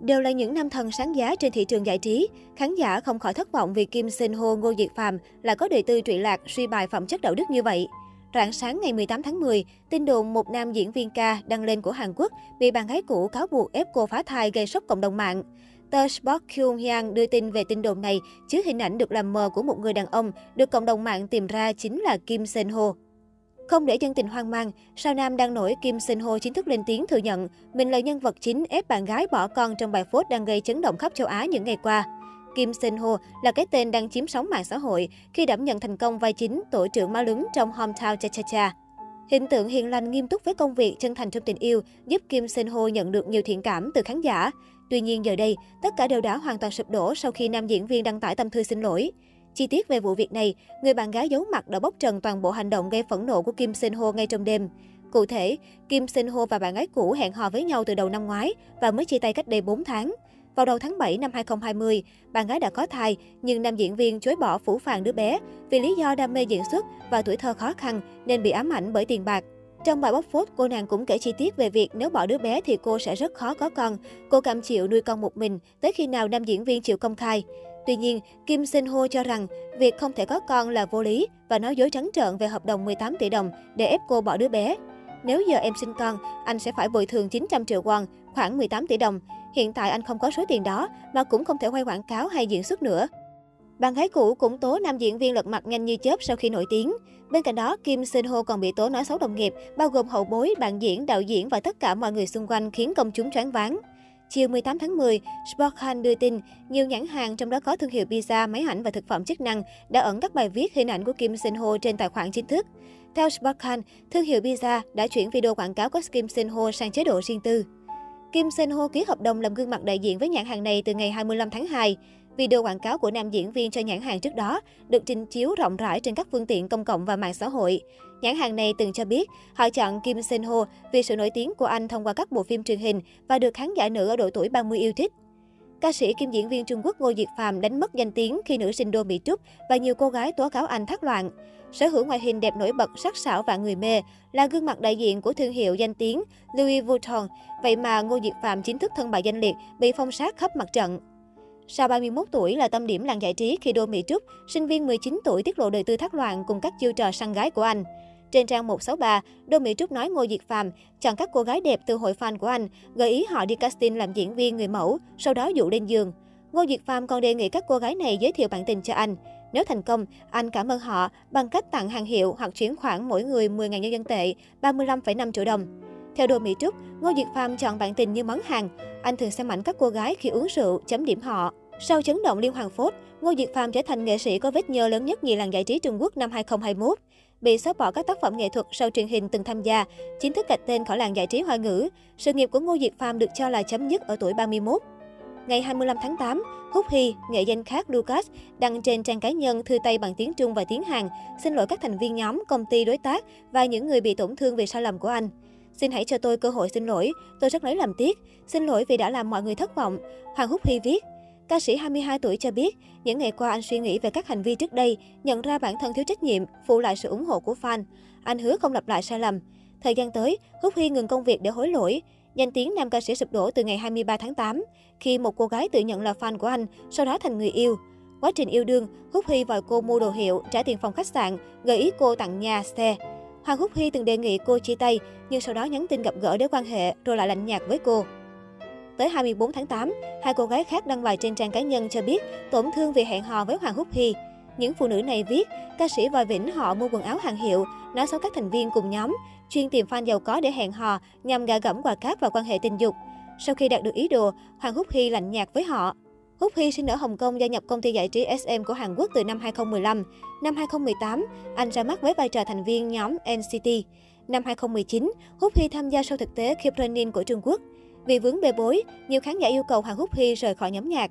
Đều là những nam thần sáng giá trên thị trường giải trí, khán giả không khỏi thất vọng vì Kim Sinh Ho Ngô Diệt Phàm lại có đời tư trụy lạc, suy bài phẩm chất đạo đức như vậy. Rạng sáng ngày 18 tháng 10, tin đồn một nam diễn viên ca đăng lên của Hàn Quốc bị bạn gái cũ cáo buộc ép cô phá thai gây sốc cộng đồng mạng. Tờ Sport Kyunghyang đưa tin về tin đồn này, chứa hình ảnh được làm mờ của một người đàn ông được cộng đồng mạng tìm ra chính là Kim Sen Ho. Không để dân tình hoang mang, sao nam đang nổi Kim Sinh Ho chính thức lên tiếng thừa nhận mình là nhân vật chính ép bạn gái bỏ con trong bài phốt đang gây chấn động khắp châu Á những ngày qua. Kim Sinh Ho là cái tên đang chiếm sóng mạng xã hội khi đảm nhận thành công vai chính tổ trưởng ma lứng trong Hometown Cha Cha Cha. Hình tượng hiền lành nghiêm túc với công việc, chân thành trong tình yêu giúp Kim Sinh Ho nhận được nhiều thiện cảm từ khán giả. Tuy nhiên giờ đây, tất cả đều đã hoàn toàn sụp đổ sau khi nam diễn viên đăng tải tâm thư xin lỗi. Chi tiết về vụ việc này, người bạn gái giấu mặt đã bóc trần toàn bộ hành động gây phẫn nộ của Kim Sinh Ho ngay trong đêm. Cụ thể, Kim Sinh Ho và bạn gái cũ hẹn hò với nhau từ đầu năm ngoái và mới chia tay cách đây 4 tháng. Vào đầu tháng 7 năm 2020, bạn gái đã có thai, nhưng nam diễn viên chối bỏ phủ phàng đứa bé vì lý do đam mê diễn xuất và tuổi thơ khó khăn nên bị ám ảnh bởi tiền bạc. Trong bài bóc phốt, cô nàng cũng kể chi tiết về việc nếu bỏ đứa bé thì cô sẽ rất khó có con. Cô cam chịu nuôi con một mình tới khi nào nam diễn viên chịu công khai. Tuy nhiên, Kim Sinh Ho cho rằng việc không thể có con là vô lý và nói dối trắng trợn về hợp đồng 18 tỷ đồng để ép cô bỏ đứa bé. Nếu giờ em sinh con, anh sẽ phải bồi thường 900 triệu won, khoảng 18 tỷ đồng. Hiện tại anh không có số tiền đó, mà cũng không thể quay quảng cáo hay diễn xuất nữa. Bạn gái cũ cũng tố nam diễn viên lật mặt nhanh như chớp sau khi nổi tiếng. Bên cạnh đó, Kim Sinh Ho còn bị tố nói xấu đồng nghiệp, bao gồm hậu bối, bạn diễn, đạo diễn và tất cả mọi người xung quanh khiến công chúng choáng váng. Chiều 18 tháng 10, Sportkhan đưa tin, nhiều nhãn hàng trong đó có thương hiệu pizza, máy ảnh và thực phẩm chức năng đã ẩn các bài viết hình ảnh của Kim Sinh Ho trên tài khoản chính thức. Theo Sportkhan, thương hiệu pizza đã chuyển video quảng cáo của Kim Sinh Ho sang chế độ riêng tư. Kim Sinh Ho ký hợp đồng làm gương mặt đại diện với nhãn hàng này từ ngày 25 tháng 2. Video quảng cáo của nam diễn viên cho nhãn hàng trước đó được trình chiếu rộng rãi trên các phương tiện công cộng và mạng xã hội. Nhãn hàng này từng cho biết họ chọn Kim Sen Ho vì sự nổi tiếng của anh thông qua các bộ phim truyền hình và được khán giả nữ ở độ tuổi 30 yêu thích. Ca sĩ kim diễn viên Trung Quốc Ngô Diệt Phàm đánh mất danh tiếng khi nữ sinh đô bị Trúc và nhiều cô gái tố cáo anh thác loạn. Sở hữu ngoại hình đẹp nổi bật, sắc sảo và người mê là gương mặt đại diện của thương hiệu danh tiếng Louis Vuitton. Vậy mà Ngô Diệt Phàm chính thức thân bại danh liệt, bị phong sát khắp mặt trận. Sau 31 tuổi là tâm điểm làng giải trí khi Đô Mỹ Trúc, sinh viên 19 tuổi tiết lộ đời tư thác loạn cùng các chiêu trò săn gái của anh. Trên trang 163, Đô Mỹ Trúc nói Ngô Diệt Phàm chọn các cô gái đẹp từ hội fan của anh, gợi ý họ đi casting làm diễn viên người mẫu, sau đó dụ lên giường. Ngô Diệt Phàm còn đề nghị các cô gái này giới thiệu bạn tình cho anh. Nếu thành công, anh cảm ơn họ bằng cách tặng hàng hiệu hoặc chuyển khoản mỗi người 10.000 nhân dân tệ, 35,5 triệu đồng. Theo Đô Mỹ Trúc, Ngô Diệt Phàm chọn bạn tình như món hàng. Anh thường xem ảnh các cô gái khi uống rượu, chấm điểm họ. Sau chấn động liên hoàn phốt, Ngô Diệt Phàm trở thành nghệ sĩ có vết nhơ lớn nhất nhì làng giải trí Trung Quốc năm 2021. Bị xóa bỏ các tác phẩm nghệ thuật sau truyền hình từng tham gia, chính thức gạch tên khỏi làng giải trí hoa ngữ. Sự nghiệp của Ngô Diệt Phàm được cho là chấm dứt ở tuổi 31. Ngày 25 tháng 8, Húc Hy, nghệ danh khác Lucas, đăng trên trang cá nhân thư tay bằng tiếng Trung và tiếng Hàn, xin lỗi các thành viên nhóm, công ty đối tác và những người bị tổn thương vì sai lầm của anh. Xin hãy cho tôi cơ hội xin lỗi, tôi rất lấy làm tiếc. Xin lỗi vì đã làm mọi người thất vọng. Hoàng Húc Hy viết, Ca sĩ 22 tuổi cho biết, những ngày qua anh suy nghĩ về các hành vi trước đây, nhận ra bản thân thiếu trách nhiệm, phụ lại sự ủng hộ của fan. Anh hứa không lặp lại sai lầm. Thời gian tới, Húc Hy ngừng công việc để hối lỗi. Danh tiếng nam ca sĩ sụp đổ từ ngày 23 tháng 8, khi một cô gái tự nhận là fan của anh, sau đó thành người yêu. Quá trình yêu đương, Húc Hy vòi cô mua đồ hiệu, trả tiền phòng khách sạn, gợi ý cô tặng nhà, xe. Hoàng Húc Hy từng đề nghị cô chia tay, nhưng sau đó nhắn tin gặp gỡ để quan hệ, rồi lại lạnh nhạt với cô. Tới 24 tháng 8, hai cô gái khác đăng bài trên trang cá nhân cho biết tổn thương vì hẹn hò với Hoàng Húc Hy. Những phụ nữ này viết, ca sĩ Vòi Vĩnh họ mua quần áo hàng hiệu, nói xấu các thành viên cùng nhóm, chuyên tìm fan giàu có để hẹn hò nhằm gạ gẫm quà cáp và quan hệ tình dục. Sau khi đạt được ý đồ, Hoàng Húc Hy lạnh nhạt với họ. Húc Hy sinh ở Hồng Kông gia nhập công ty giải trí SM của Hàn Quốc từ năm 2015. Năm 2018, anh ra mắt với vai trò thành viên nhóm NCT. Năm 2019, Húc Hy tham gia show thực tế Keep Running của Trung Quốc. Vì vướng bê bối, nhiều khán giả yêu cầu Hoàng Húc Hy rời khỏi nhóm nhạc.